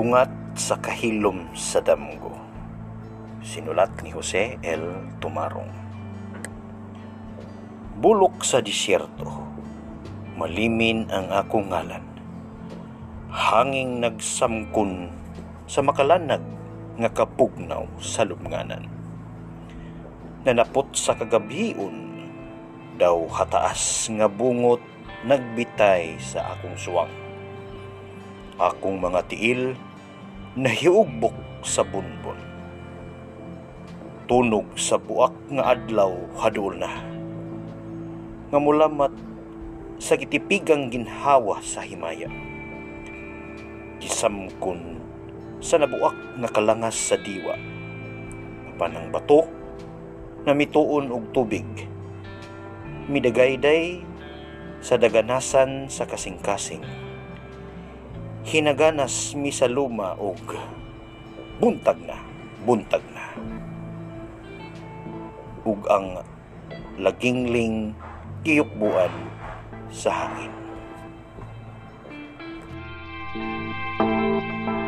Bungat sa kahilom sa damgo. Sinulat ni Jose L. Tumarong. Bulok sa disyerto, malimin ang akong ngalan. Hanging nagsamkon sa makalanag nga kapugnaw sa lubnganan. Nanapot sa kagabion, daw hataas nga bungot nagbitay sa akong suwang. Akong mga tiil nahiugbok sa bunbon. Tunog sa buak nga adlaw hadul na. Nga mulamat sa kitipigang ginhawa sa himaya. Gisamkon sa nabuak nga kalangas sa diwa. Panang bato na mituon og tubig. Midagayday sa daganasan sa kasing-kasing hinaganas mi sa luma og buntag na, buntag na. Ug ang lagingling kiyukbuan sa hangin. Thank you.